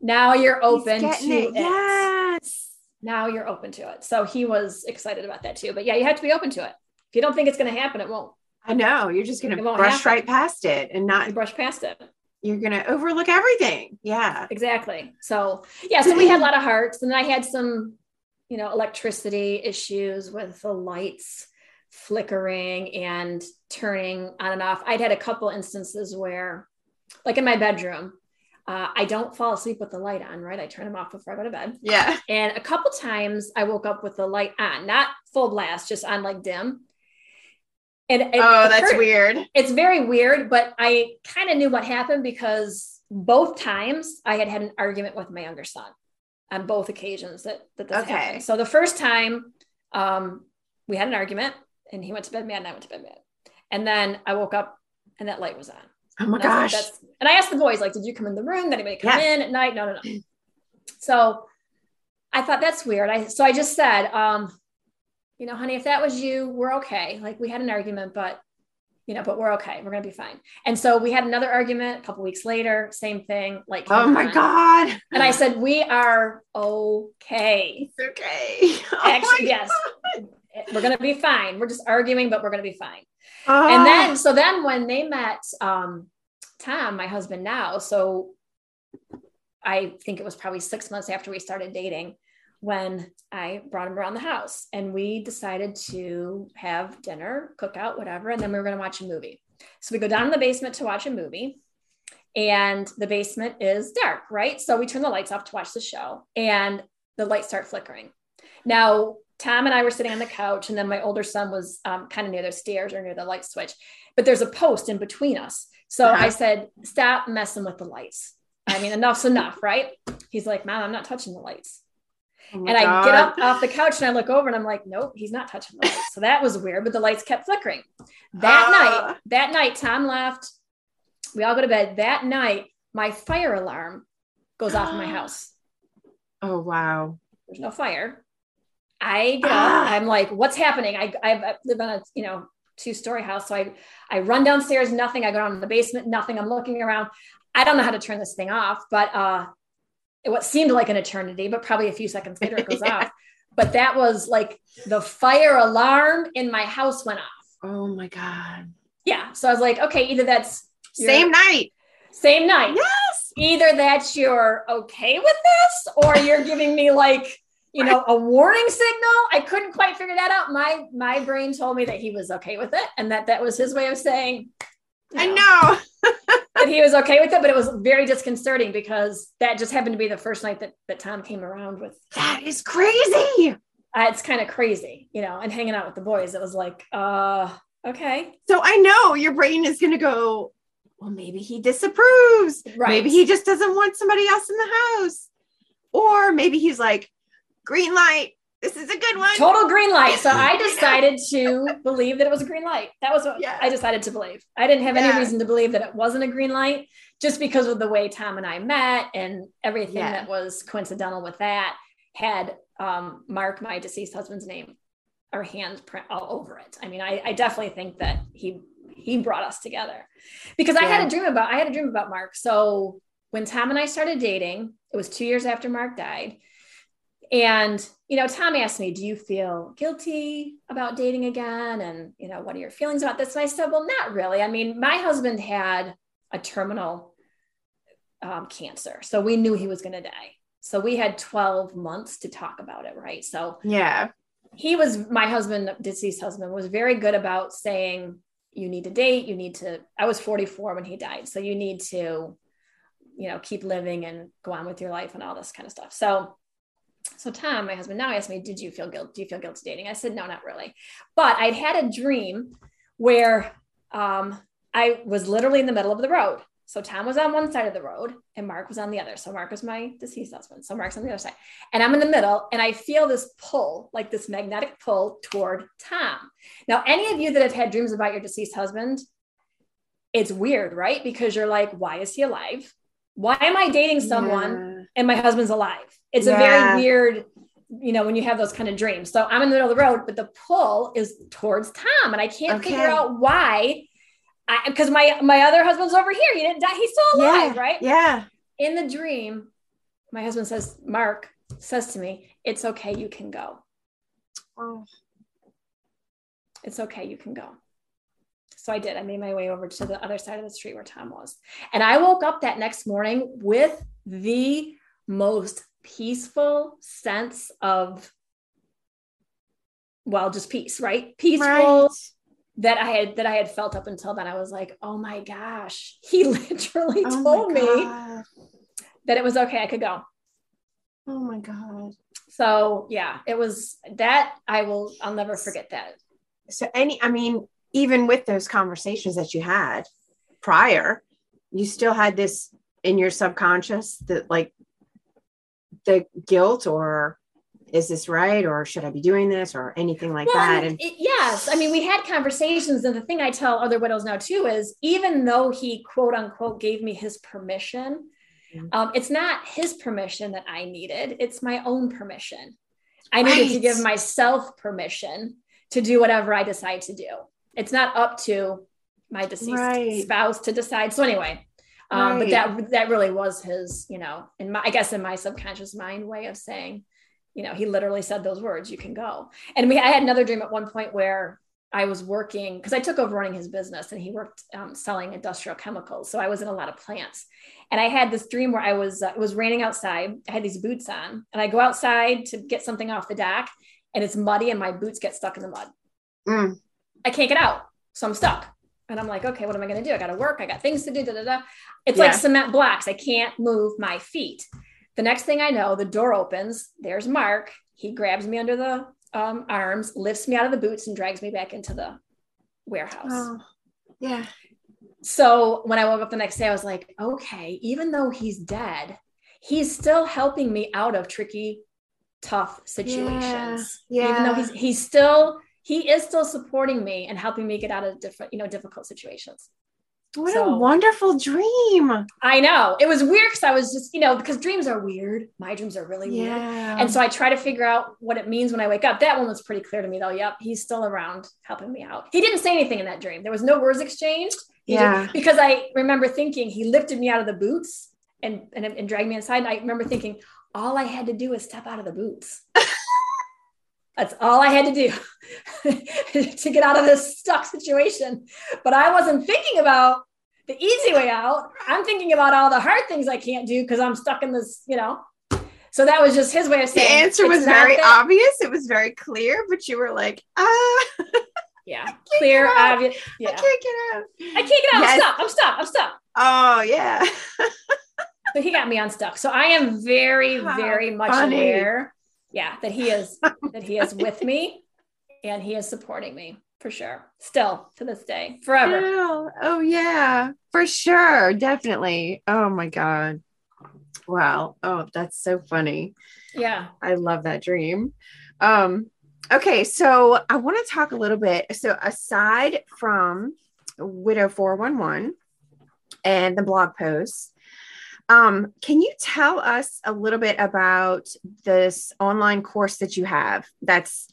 now you're open to it. it. Yes. Now you're open to it. So he was excited about that too. But yeah, you have to be open to it. If you don't think it's going to happen, it won't. I know. You're just going to brush happen. right past it and not, You brush past it. you're going to overlook everything. Yeah. Exactly. So yeah, so we had a lot of hearts, and I had some, you know, electricity issues with the lights flickering and turning on and off. I'd had a couple instances where, like in my bedroom, uh, I don't fall asleep with the light on, right? I turn them off before I go to bed. Yeah. And a couple times I woke up with the light on, not full blast, just on like dim. And it oh, that's occurred- weird. it's very weird, but I kind of knew what happened because both times I had had an argument with my younger son on both occasions that, that this Okay. happened. So the first time um, we had an argument and he went to bed mad and I went to bed mad. And then I woke up and that light was on. Oh my And gosh. like, and I asked the boys, like, did you come in the room? Did anybody come Yeah. in at night? No, no, no. So I thought that's weird. I so I just said, um, you know, honey, if that was you, we're okay. Like we had an argument, but you know, but we're okay. We're gonna be fine. And so we had another argument a couple weeks later, same thing. Like, oh my on. God. And I said, we are okay. It's okay. *laughs* Oh Actually, yes, we're gonna be fine. We're just arguing, but we're gonna be fine. Oh. and then so then when they met um tom my husband now so i think it was probably six months after we started dating when i brought him around the house and we decided to have dinner cook out whatever and then we were going to watch a movie so we go down in the basement to watch a movie and the basement is dark right so we turn the lights off to watch the show and the lights start flickering now Tom and I were sitting on the couch, and then my older son was um, kind of near the stairs or near the light switch, but there's a post in between us. So Uh-huh. I said, Stop messing with the lights. I mean, enough's enough, right? He's like, Mom, I'm not touching the lights. Oh and I God. get up off the couch and I look over and I'm like, Nope, he's not touching the lights. So that was weird, but the lights kept flickering. That Ah. night, that night, Tom left. We all go to bed. That night, my fire alarm goes off in my *gasps* house Oh wow. there's no fire. I get Ah. up. I'm like, what's happening? I, I live in a you know two story house, so I I run downstairs, nothing. I go down to the basement, nothing. I'm looking around. I don't know how to turn this thing off, but uh, what seemed like an eternity, but probably a few seconds later it goes *laughs* Yeah. off. But that was like the fire alarm in my house went off. Oh my God. Yeah, so I was like, okay, either that's Same night. same night. Yes. either that you're okay with this or you're giving me like you know a warning signal i couldn't quite figure that out my my brain told me that he was okay with it and that that was his way of saying I know. *laughs* that he was okay with it but it was very disconcerting because that just happened to be the first night that that tom came around with That is crazy. uh, it's kind of crazy you know and hanging out with the boys it was like uh okay So I know your brain is going to go, well, maybe he disapproves. right Maybe he just doesn't want somebody else in the house. Or maybe he's like, green light. This is a good one. total green light. So I decided to believe that it was a green light. That was what Yeah. I decided to believe. I didn't have any reason to believe that it wasn't a green light just because of the way Tom and I met and everything Yeah. that was coincidental with that had um, Mark, my deceased husband's name, our handprint all over it. I mean, I, I definitely think that he he brought us together because I had a dream about I had a dream about Mark. So when Tom and I started dating, it was two years after Mark died. And, you know, Tom asked me, Do you feel guilty about dating again? And, you know, what are your feelings about this? And I said, Well, not really. I mean, my husband had a terminal um, cancer. So we knew he was going to die. So we had 12 months to talk about it. Right. So Yeah. he was, my husband, deceased husband, was very good about saying, You need to date. You need to, I was 44 when he died. So you need to, you know, keep living and go on with your life and all this kind of stuff. So, so Tom, my husband, now asked me, "Did you feel guilt? Do you feel guilty dating?" I said, "No, not really." But I'd had a dream where um, I was literally in the middle of the road. So Tom was on one side of the road, and Mark was on the other. So Mark was my deceased husband. So Mark's on the other side, and I'm in the middle, and I feel this pull, like this magnetic pull toward Tom. Now, any of you that have had dreams about your deceased husband, it's weird, right? Because you're like, "Why is he alive? Why am I dating someone?" and my husband's alive. It's a very weird, you know, when you have those kind of dreams. So I'm in the middle of the road, but the pull is towards Tom, and I can't Okay. figure out why because my my other husband's over here. He didn't die. He's still alive, yeah, right? Yeah. In the dream, my husband says, Mark says to me, It's okay, you can go. Oh. It's okay, you can go. So I did. I made my way over to the other side of the street where Tom was. And I woke up that next morning with the most peaceful sense of, well, just peace, right? Peaceful Right. that I had that I had felt up until then. I was like, oh my gosh, he *laughs* literally Oh told me God. that it was okay, I could go. Oh my God. So yeah, it was that I will I'll never forget that. So any, I mean, even with those conversations that you had prior, you still had this in your subconscious that like the guilt or is this right or should I be doing this or anything like Well, that? and it- yes, I mean we had conversations, and the thing I tell other widows now too is even though he quote unquote gave me his permission, Mhm. um, it's not his permission that I needed; it's my own permission. I needed to give myself permission to do whatever I decide to do. It's not up to my deceased Right. spouse to decide. So anyway, um, but that that really was his, you know, in my I guess in my subconscious mind way of saying, you know, he literally said those words, "You can go." And we I had another dream at one point where I was working because I took over running his business and he worked um, selling industrial chemicals. So I was in a lot of plants. And I had this dream where I was, uh, it was raining outside. I had these boots on and I go outside to get something off the dock and it's muddy and my boots get stuck in the mud. Mm. I can't get out. So I'm stuck. And I'm like, okay, what am I going to do? I got to work. I got things to do. Da, da, da. It's like cement blocks. I can't move my feet. The next thing I know, the door opens. There's Mark. He grabs me under the um, arms, lifts me out of the boots, and drags me back into the warehouse. oh, yeah. So when I woke up the next day, I was like, okay, even though he's dead, he's still helping me out of tricky, tough situations. Yeah, Even though he's he's still he is still supporting me and helping me get out of different, you know, difficult situations. What So- a wonderful dream. I know it was weird because I was just, you know, because dreams are weird. My dreams are really weird. And so I try to figure out what it means when I wake up. That one was pretty clear to me though. Yep, he's still around helping me out. He didn't say anything in that dream. There was no words exchanged. He did- Yeah. because I remember thinking he lifted me out of the boots and, and, and dragged me inside. And I remember thinking all I had to do was step out of the boots. *laughs* That's all I had to do *laughs* to get out of this stuck situation. But I wasn't thinking about the easy way out. I'm thinking about all the hard things I can't do because I'm stuck in this, you know. So that was just his way of saying the answer was very that- obvious. It was very clear, but you were like, ah, *laughs* Yeah, clear, obvious. I can't get out. I can't get out. Yes. I'm stuck. I'm stuck. I'm stuck. Oh, yeah. *laughs* So he got me unstuck. So I am very, How very much funny. aware. Yeah, that he is that he is with me and he is supporting me for sure. Still to this day, forever. Oh, oh, yeah, for sure. Definitely. Oh, my God. Wow. Oh, that's so funny. Yeah. I love that dream. Um, okay, so I want to talk a little bit. So aside from Widow 411 and the blog posts, um, can you tell us a little bit about this online course that you have? That's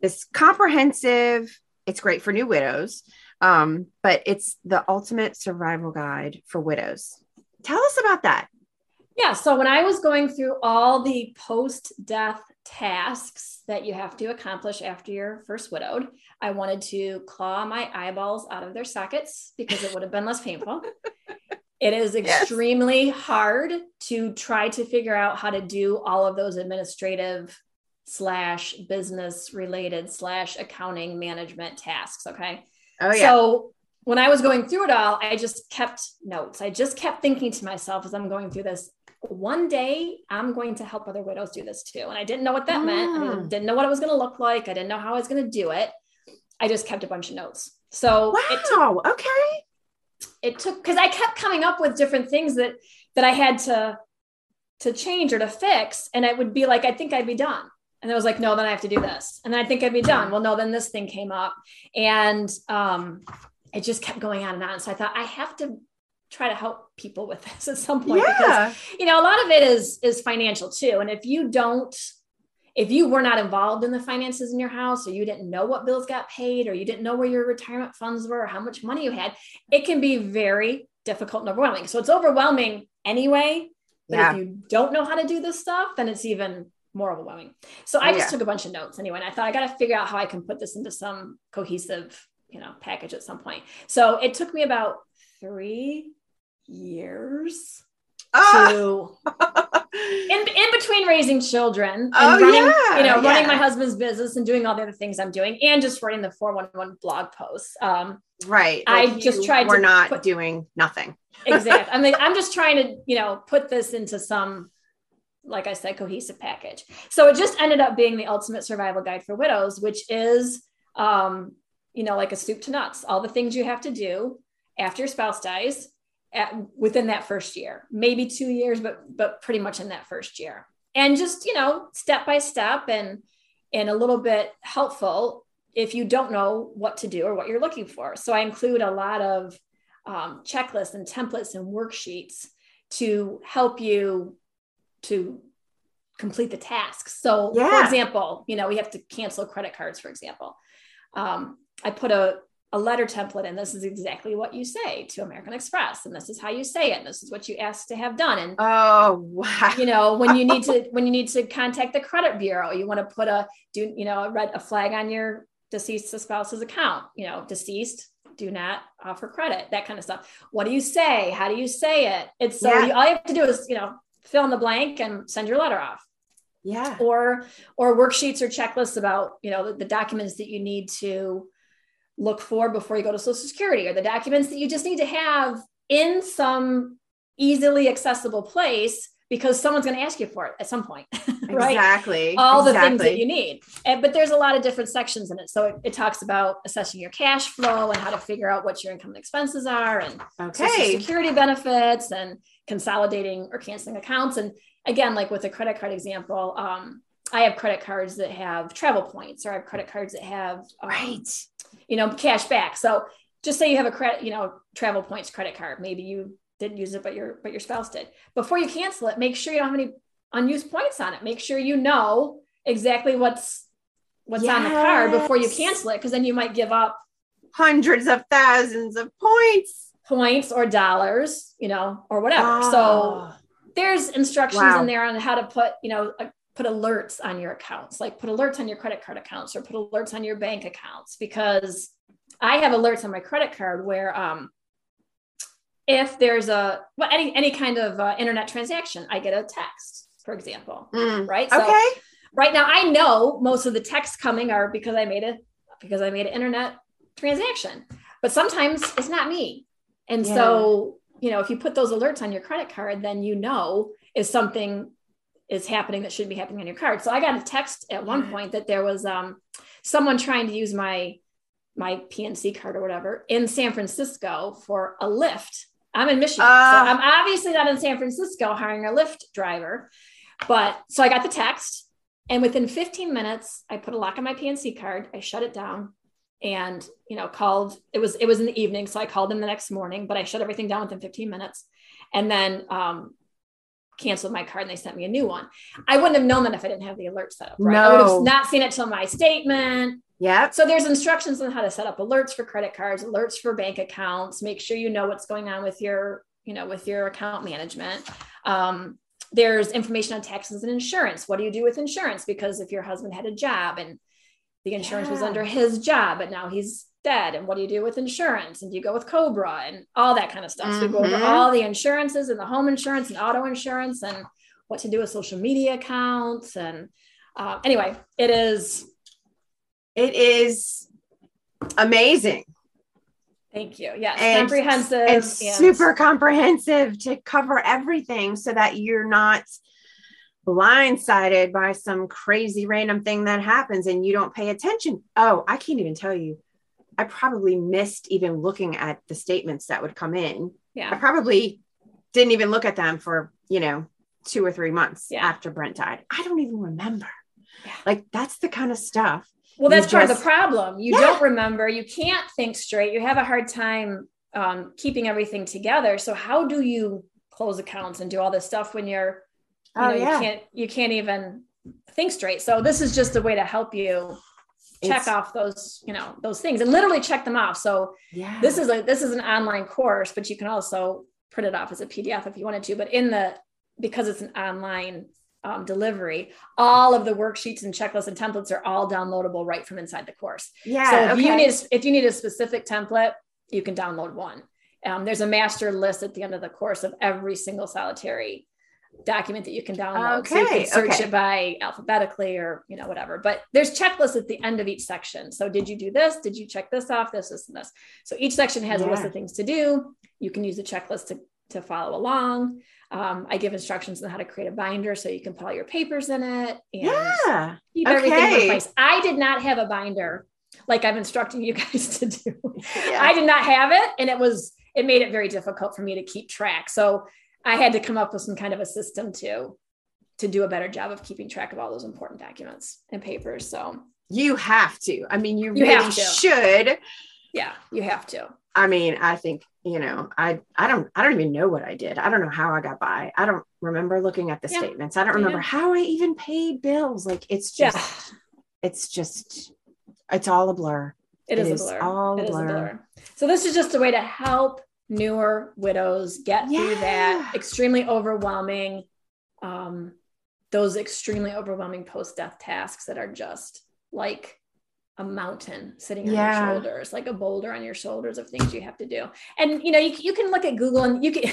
this comprehensive, it's great for new widows, um, but it's the ultimate survival guide for widows. Tell us about that. Yeah. So when I was going through all the post death tasks that you have to accomplish after you're first widowed, I wanted to claw my eyeballs out of their sockets because it would have been less painful. *laughs* It is Yes. extremely hard to try to figure out how to do all of those administrative slash business related slash accounting management tasks. Okay. Oh yeah. So when I was going through it all, I just kept notes. I just kept thinking to myself as I'm going through this, one day I'm going to help other widows do this too. And I didn't know what that meant. I Mm. didn't, know what it was going to look like. I didn't know how I was going to do it. I just kept a bunch of notes. So took wow. okay. It took because I kept coming up with different things that that I had to to change or to fix, and it would be like, I think I'd be done. And I was like, no, then I have to do this. And then I think I'd be done. Well, no, then this thing came up. And um, it just kept going on and on. So I thought I have to try to help people with this *laughs* at some point because Yeah. you know, a lot of it is is financial too. And if you don't, if you were not involved in the finances in your house or you didn't know what bills got paid or you didn't know where your retirement funds were or how much money you had it can be very difficult and overwhelming so it's overwhelming anyway but Yeah. if you don't know how to do this stuff then it's even more overwhelming so i just Yeah. took a bunch of notes anyway and i thought i got to figure out how i can put this into some cohesive you know package at some point so it took me about three years Ah! to *laughs* in, in between raising children and Oh, running, yeah, you know, running my husband's business and doing all the other things I'm doing and just writing the 411 blog posts. Um, right. I just tried to We're not put- doing nothing. *laughs* exactly. I mean, I'm just trying to, you know, put this into some, like I said, cohesive package. So it just ended up being the ultimate survival guide for widows, which is, um, you know, like a soup to nuts, all the things you have to do after your spouse dies at, within that first year, maybe two years, but, but pretty much in that first year. And just, you know, step by step and, and a little bit helpful if you don't know what to do or what you're looking for. So I include a lot of um, checklists and templates and worksheets to help you to complete the tasks. So, for example, you know, we have to cancel credit cards, for example. Um, I put a, a letter template and this is exactly what you say to American Express, and this is how you say it, and this is what you ask to have done. And Oh wow. you know when you need to *laughs* when you need to contact the credit bureau you want to put a do you know a red a flag on your deceased spouse's account you know deceased do not offer credit that kind of stuff what do you say how do you say it it's so Yeah. you, all you have to do is you know fill in the blank and send your letter off Yeah. or or worksheets or checklists about you know the, the documents that you need to look for before you go to social security or the documents that you just need to have in some easily accessible place because someone's going to ask you for it at some point *laughs* right Exactly. all the things that you need and, but there's a lot of different sections in it so it, it talks about assessing your cash flow and how to figure out what your income and expenses are and social security benefits and consolidating or canceling accounts. And again, like with a credit card example, um, I have credit cards that have travel points, or I have credit cards that have, um, Right. You know, cash back. So just say you have a credit, you know, travel points credit card. Maybe you didn't use it, but your but your spouse did. Before you cancel it, make sure you don't have any unused points on it. Make sure you know exactly what's what's on the card before you cancel it, because then you might give up Hundreds of thousands of points. points or dollars, you know, or whatever. So Ah. there's instructions Wow. in there on how to put, you know, uh, put alerts on your accounts, like put alerts on your credit card accounts or put alerts on your bank accounts because I have alerts on my credit card where um if there's a well any any kind of uh, internet transaction, I get a text, for example, Mm. right? So Okay. right now I know most of the texts coming are because I made a because I made an internet transaction. But sometimes it's not me. And so, you know, if you put those alerts on your credit card, then you know if something is happening that shouldn't be happening on your card. So I got a text at one point that there was um someone trying to use my my PNC card or whatever in San Francisco for a Lyft. I'm in Michigan. so Ah. I'm obviously not in San Francisco hiring a Lyft driver. But so I got the text and within 15 minutes, I put a lock on my PNC card. I shut it down and, you know, called, it was, it was in the evening. So I called them the next morning, but I shut everything down within 15 minutes and then, um, canceled my card and they sent me a new one. I wouldn't have known that if I didn't have the alert set up, right? I would have not seen it till my statement. Yeah. So there's instructions on how to set up alerts for credit cards, alerts for bank accounts. Make sure you know what's going on with your, you know, with your account management. Um, there's information on taxes and insurance. What do you do with insurance? Because if your husband had a job and the insurance was under his job, but now he's dead, and what do you do with insurance? And do you go with Cobra and all that kind of stuff? So we go over Mhm. all the insurances and the home insurance and auto insurance and what to do with social media accounts. And uh, anyway, it is It is amazing Thank you. Yes, And- comprehensive and and super comprehensive to cover everything so that you're not blindsided by some crazy random thing that happens and you don't pay attention. Oh, I can't even tell you. I probably missed even looking at the statements that would come in. Yeah. I probably didn't even look at them for, you know, two or three months Yeah. after Brent died. I don't even remember. Yeah. Like that's the kind of stuff. well, that's you part of the problem. You Yeah. don't remember. You can't think straight. You have a hard time um, keeping everything together. So how do you close accounts and do all this stuff when you're, you Oh, know, you can't you can't even think straight. So this is just a way to help you check It's- off those, you know, those things and literally check them off. So Yeah. this is a this is an online course, but you can also print it off as a PDF if you wanted to. But in the because it's an online um, delivery, all of the worksheets and checklists and templates are all downloadable right from inside the course. yeah. so if okay. you need if you need a specific template, you can download one. Um, there's a master list at the end of the course of every single solitary document that you can download. so you Okay, can search okay. it by alphabetically or you know whatever. But there's checklists at the end of each section. So did you do this? Did you check this off? This, this, and this. So each section has a list of things to do. You can use the checklist to to follow along. Um, I give instructions on how to create a binder so you can put all your papers in it and yeah. keep everything in place. I did not have a binder like I'm instructing you *laughs* guys to do. Yeah. I did not have it, and it was it made it very difficult for me to keep track. So I had to come up with some kind of a system to to do a better job of keeping track of all those important documents and papers. So You have to. I mean, you, You really should. yeah, you have to. I mean, I think, you know, I I don't I don't even know what I did. I don't know how I got by. I don't remember looking at the Yeah. statements. I don't remember Yeah. how I even paid bills. Like it's Yeah, just it's just it's all a blur. it it is, is a blur. all It is blur. So this is just a way to help newer widows get through that extremely overwhelming, um, those extremely overwhelming post-death tasks that are just like a mountain sitting on Yeah. your shoulders, like a boulder on your shoulders of things you have to do. And you know, you, you can look at Google and you can *laughs*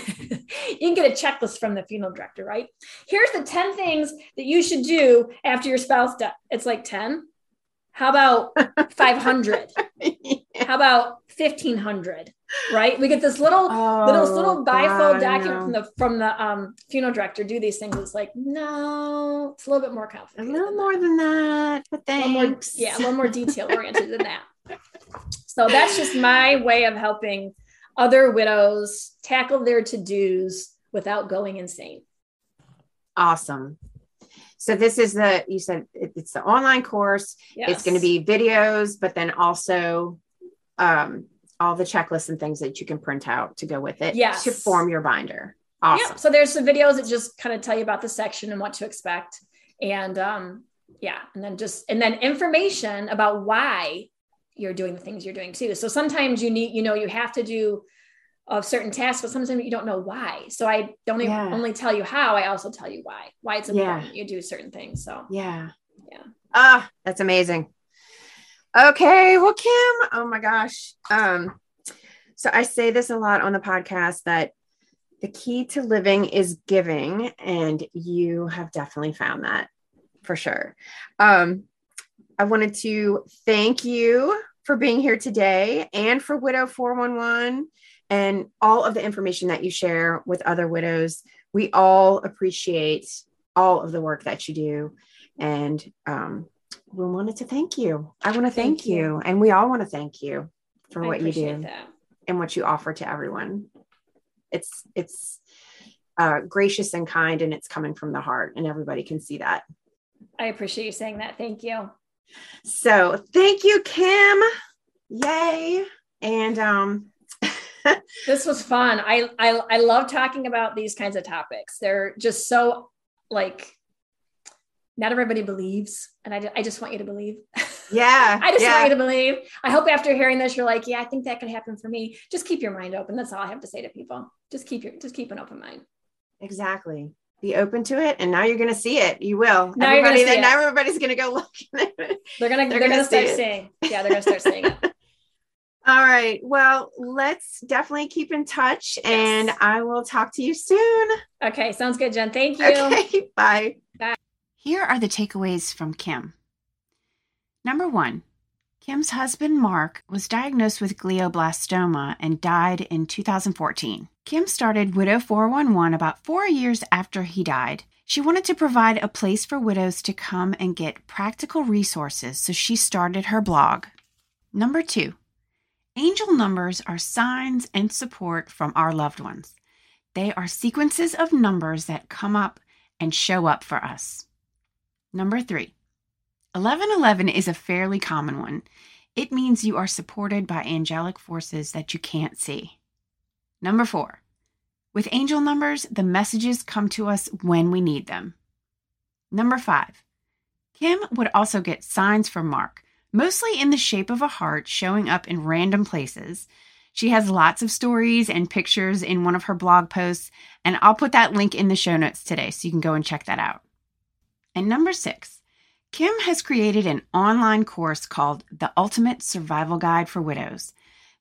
you can get a checklist from the funeral director, right? Here's the 10 things that you should do after your spouse dies. It's like 10. How about 500? *laughs* How about 1500? Right? We get this little little Oh, little bifold God, document from the from the um, funeral director do these things. It's like no, it's a little bit more confident. a little more than that, but that. A more, yeah, a little more detail *laughs* oriented than that. So that's just my way of helping other widows tackle their to dos without going insane. Awesome. So this is the you said it- it's the online course. Yes. It's going to be videos, but then also um, all the checklists and things that you can print out to go with it Yes. to form your binder. Awesome. So there's some videos that just kind of tell you about the section and what to expect. And um, yeah, and then just and then information about why you're doing the things you're doing too. So sometimes you need, you know, you have to do a certain tasks, but sometimes you don't know why. So I don't even only tell you how, I also tell you why, why it's Yeah. important you do certain things. So Yeah. Yeah. Ah, that's amazing. Okay. Well, Kim, oh my gosh. Um, so I say this a lot on the podcast that the key to living is giving, and you have definitely found that for sure. Um, I wanted to thank you for being here today and for Widow 411 and all of the information that you share with other widows. We all appreciate all of the work that you do. And um, we wanted to thank you. I want to thank, Thank you. you. And we all want to thank you for I what you do that. and what you offer to everyone. It's, it's, uh, gracious and kind, and it's coming from the heart, and everybody can see that. I appreciate you saying that. Thank you. So thank you, Kim. Yay. And um *laughs* This was fun. I, I I love talking about these kinds of topics. They're just so like not everybody believes, and I, I just want you to believe. *laughs* yeah. I just yeah. want you to believe. I hope after hearing this, you're like, yeah, I think that could happen for me. Just keep your mind open. That's all I have to say to people. Just keep your just keep an open mind. exactly. Be open to it, and now you're gonna see it. You will. Now you're gonna Everybody- see it. now everybody's gonna go look. *laughs* They're gonna They're they're, gonna gonna, start see seeing. Yeah, they're gonna start seeing it. All right. Well, let's definitely keep in touch, and I will talk to you soon. Okay, sounds good, Jen. Thank you. Okay. *laughs* Bye. Here are the takeaways from Kim. Number one, Kim's husband Mark was diagnosed with glioblastoma and died in 2014. Kim started Widow 411 about four years after he died. She wanted to provide a place for widows to come and get practical resources, so she started her blog. Number two, angel numbers are signs and support from our loved ones. They are sequences of numbers that come up and show up for us. Number three, 1111 is a fairly common one. It means you are supported by angelic forces that you can't see. Number four, with angel numbers, the messages come to us when we need them. Number five, Kim would also get signs from Mark, mostly in the shape of a heart showing up in random places. She has lots of stories and pictures in one of her blog posts, and I'll put that link in the show notes today so you can go and check that out. And number six, Kim has created an online course called The Ultimate Survival Guide for Widows.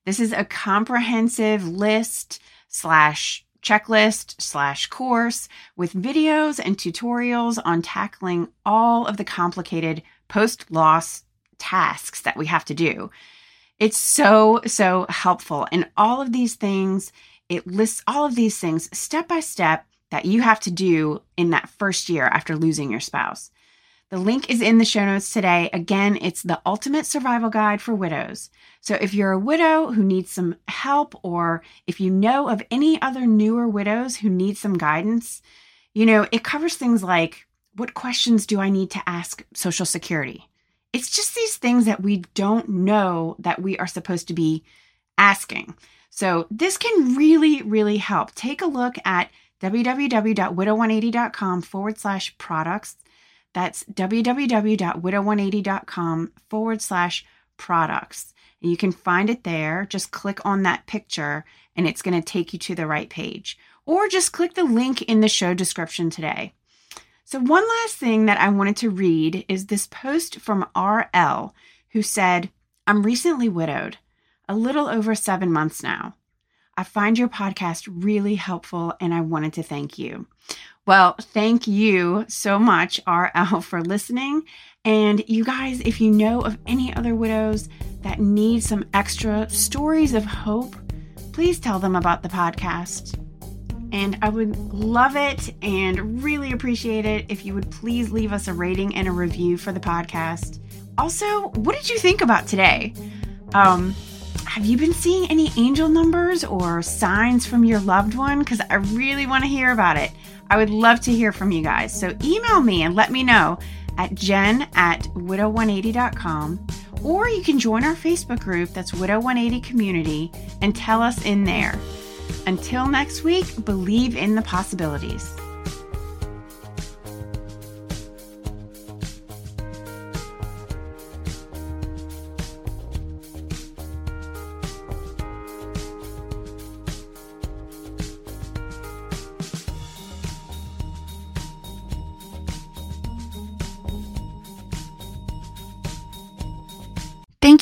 This is a comprehensive list slash checklist slash course with videos and tutorials on tackling all of the complicated post loss tasks that we have to do. It's so, so helpful. And all of these things, it lists all of these things step by step that you have to do in that first year after losing your spouse. The link is in the show notes today. Again, it's the ultimate survival guide for widows. So if you're a widow who needs some help, or if you know of any other newer widows who need some guidance, you know, it covers things like what questions do I need to ask Social Security? It's just these things that we don't know that we are supposed to be asking. So this can really, really help. Take a look at www.widow180.com forward slash products. That's www.widow180.com forward slash products. And you can find it there. Just click on that picture and it's going to take you to the right page. Or just click the link in the show description today. So, one last thing that I wanted to read is this post from RL, who said, I'm recently widowed, a little over seven months now. I find your podcast really helpful and I wanted to thank you. Well, thank you so much, RL, *laughs* for listening. And you guys, if you know of any other widows that need some extra stories of hope, please tell them about the podcast. And I would love it and really appreciate it if you would please leave us a rating and a review for the podcast. Also, what did you think about today? Um, have you been seeing any angel numbers or signs from your loved one? Because I really want to hear about it. I would love to hear from you guys. So email me and let me know at jen at widow180.com or you can join our Facebook group that's Widow 180 Community and tell us in there. Until next week, believe in the possibilities.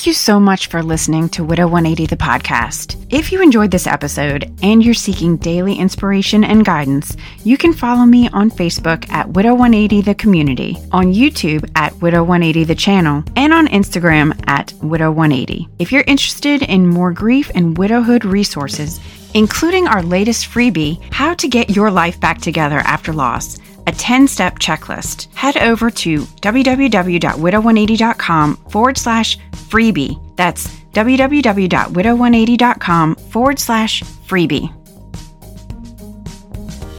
Thank you so much for listening to Widow 180 the podcast. If you enjoyed this episode and you're seeking daily inspiration and guidance, you can follow me on Facebook at Widow 180 the community, on YouTube at Widow 180 the channel, and on Instagram at Widow 180. If you're interested in more grief and widowhood resources, including our latest freebie, How to Get Your Life Back Together After Loss, a 10 step checklist, head over to www.widow180.com forward slash freebie. That's www.widow180.com forward slash freebie.